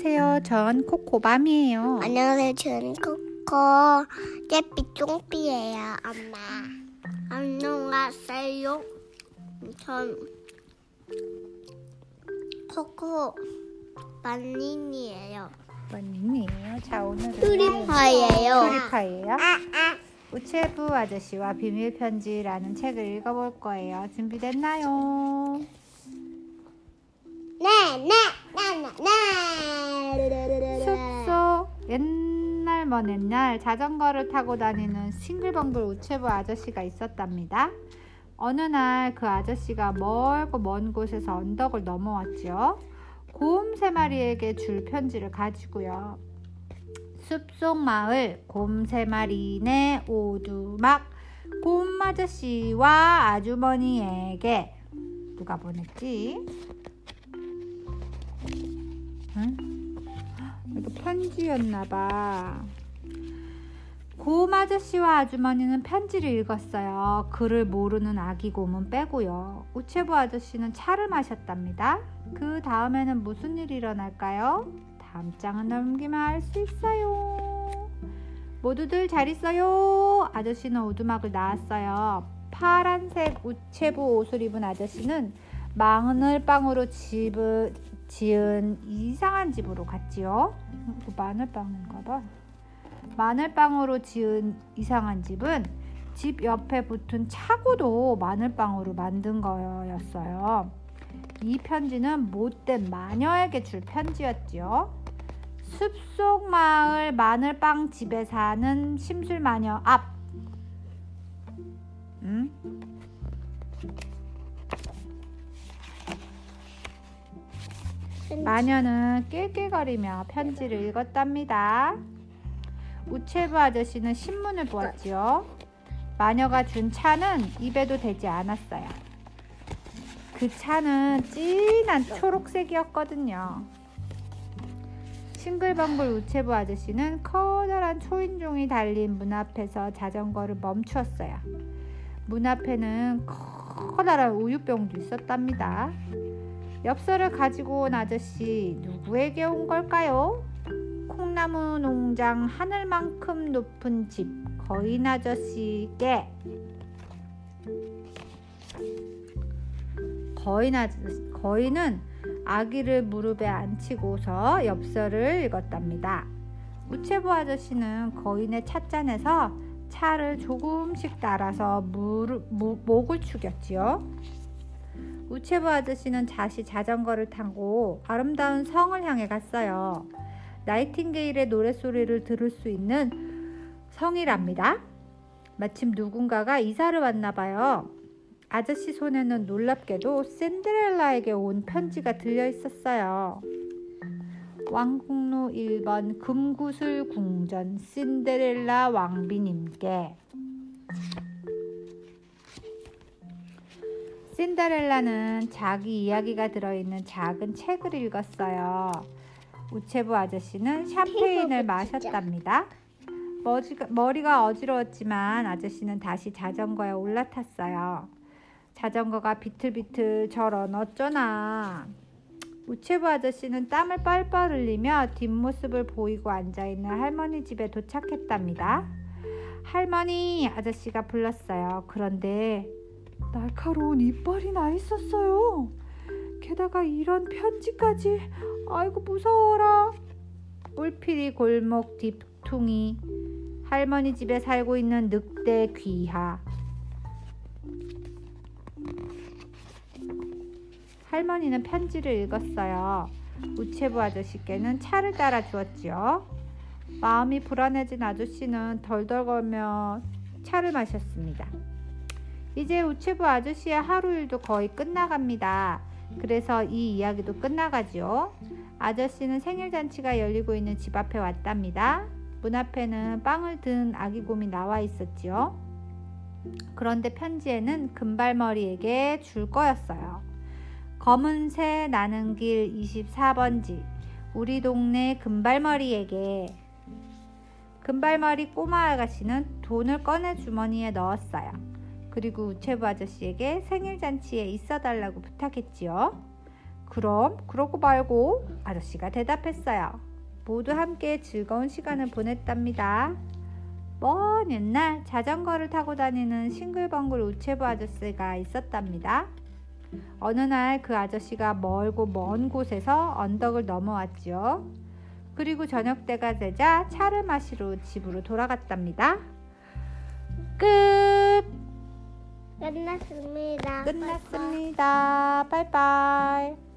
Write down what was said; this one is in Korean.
안녕하세요. 전 코코밤이에요. 안녕하세요. 저는 코코 떼삐 쫑삐예요, 엄마. 안녕하세요. 전 코코 만닌이에요. 원님이에요. 자, 오늘은 뚜리파예요. 뚜리파예요. 우체부 아저씨와 비밀 편지라는 책을 읽어볼 거예요. 준비됐나요? 네, 네, 숲속 옛날 먼 옛날 자전거를 타고 다니는 싱글벙글 우체부 아저씨가 있었답니다. 어느 날 그 아저씨가 멀고 먼 곳에서 언덕을 넘어왔죠. 곰세 마리에게 줄 편지를 가지고요. 숲속 마을 곰 세 마리네 오두막 곰 아저씨와 아주머니에게 누가 보냈지? 응? 이거 편지였나봐. 곰 아저씨와 아주머니는 편지를 읽었어요. 글을 모르는 아기 곰은 빼고요. 우체부 아저씨는 차를 마셨답니다. 그 다음에는 무슨 일이 일어날까요? 다음 장은 넘기면 알 수 있어요. 모두들 잘 있어요. 아저씨는 오두막을 나왔어요. 파란색 우체부 옷을 입은 아저씨는 마늘빵으로 집을 지은 이상한 집으로 갔지요. 이거 마늘빵인가 봐. 마늘빵으로 지은 이상한 집은 집 옆에 붙은 차고도 마늘빵으로 만든 거였어요. 이 편지는 못된 마녀에게 줄 편지였지요. 숲속 마을 마늘빵 집에 사는 심술 마녀 앞. 응? 마녀는 낄낄거리며 편지를 읽었답니다. 우체부 아저씨는 신문을 보았지요. 마녀가 준 차는 입에도 대지 않았어요. 그 차는 진한 초록색이었거든요. 싱글벙글 우체부 아저씨는 커다란 초인종이 달린 문 앞에서 자전거를 멈추었어요. 문 앞에는 커다란 우유병도 있었답니다. 엽서를 가지고 온 아저씨 누구에게 온 걸까요? 콩나무 농장 하늘만큼 높은 집 거인 아저씨께 거인 아저씨 거인은 아기를 무릎에 안치고서 엽서를 읽었답니다. 우체부 아저씨는 거인의 찻잔에서 차를 조금씩 따라서 무릎, 무, 목을 축였지요. 우체부 아저씨는 다시 자전거를 타고 아름다운 성을 향해 갔어요. 나이팅게일의 노랫소리를 들을 수 있는 성이랍니다. 마침 누군가가 이사를 왔나 봐요. 아저씨 손에는 놀랍게도 신데렐라에게 온 편지가 들려 있었어요. 왕국로 1번 금구슬 궁전 신데렐라 왕비님께 신데렐라는 자기 이야기가 들어있는 작은 책을 읽었어요. 우체부 아저씨는 샴페인을 마셨답니다. 머리가, 머리가 어지러웠지만 아저씨는 다시 자전거에 올라탔어요. 자전거가 비틀비틀 저런 어쩌나. 우체부 아저씨는 땀을 뻘뻘 흘리며 뒷모습을 보이고 앉아있는 할머니 집에 도착했답니다. 할머니 아저씨가 불렀어요. 그런데 날카로운 이빨이 나 있었어요. 게다가 이런 편지까지 아이고 무서워라. 뿔피리 골목 뒷퉁이 할머니 집에 살고 있는 늑대 귀하 할머니는 편지를 읽었어요. 우체부 아저씨께는 차를 따라 주었지요. 마음이 불안해진 아저씨는 덜덜거며 차를 마셨습니다. 이제 우체부 아저씨의 하루 일도 거의 끝나갑니다. 그래서 이 이야기도 끝나가지요. 아저씨는 생일 잔치가 열리고 있는 집 앞에 왔답니다. 문 앞에는 빵을 든 아기 곰이 나와 있었지요. 그런데 편지에는 금발머리에게 줄 거였어요. 검은 새 나는 길 24번지 우리 동네 금발머리에게 금발머리 꼬마 아가씨는 돈을 꺼내 주머니에 넣었어요. 그리고 우체부 아저씨에게 생일 잔치에 있어 달라고 부탁했지요. 그럼 그러고 말고 아저씨가 대답했어요. 모두 함께 즐거운 시간을 보냈답니다. 먼 옛날 자전거를 타고 다니는 싱글벙글 우체부 아저씨가 있었답니다. 어느 날 그 아저씨가 멀고 먼 곳에서 언덕을 넘어왔지요. 그리고 저녁 때가 되자 차를 마시러 집으로 돌아갔답니다. 끝났습니다. 끝났습니다. 빠이빠이.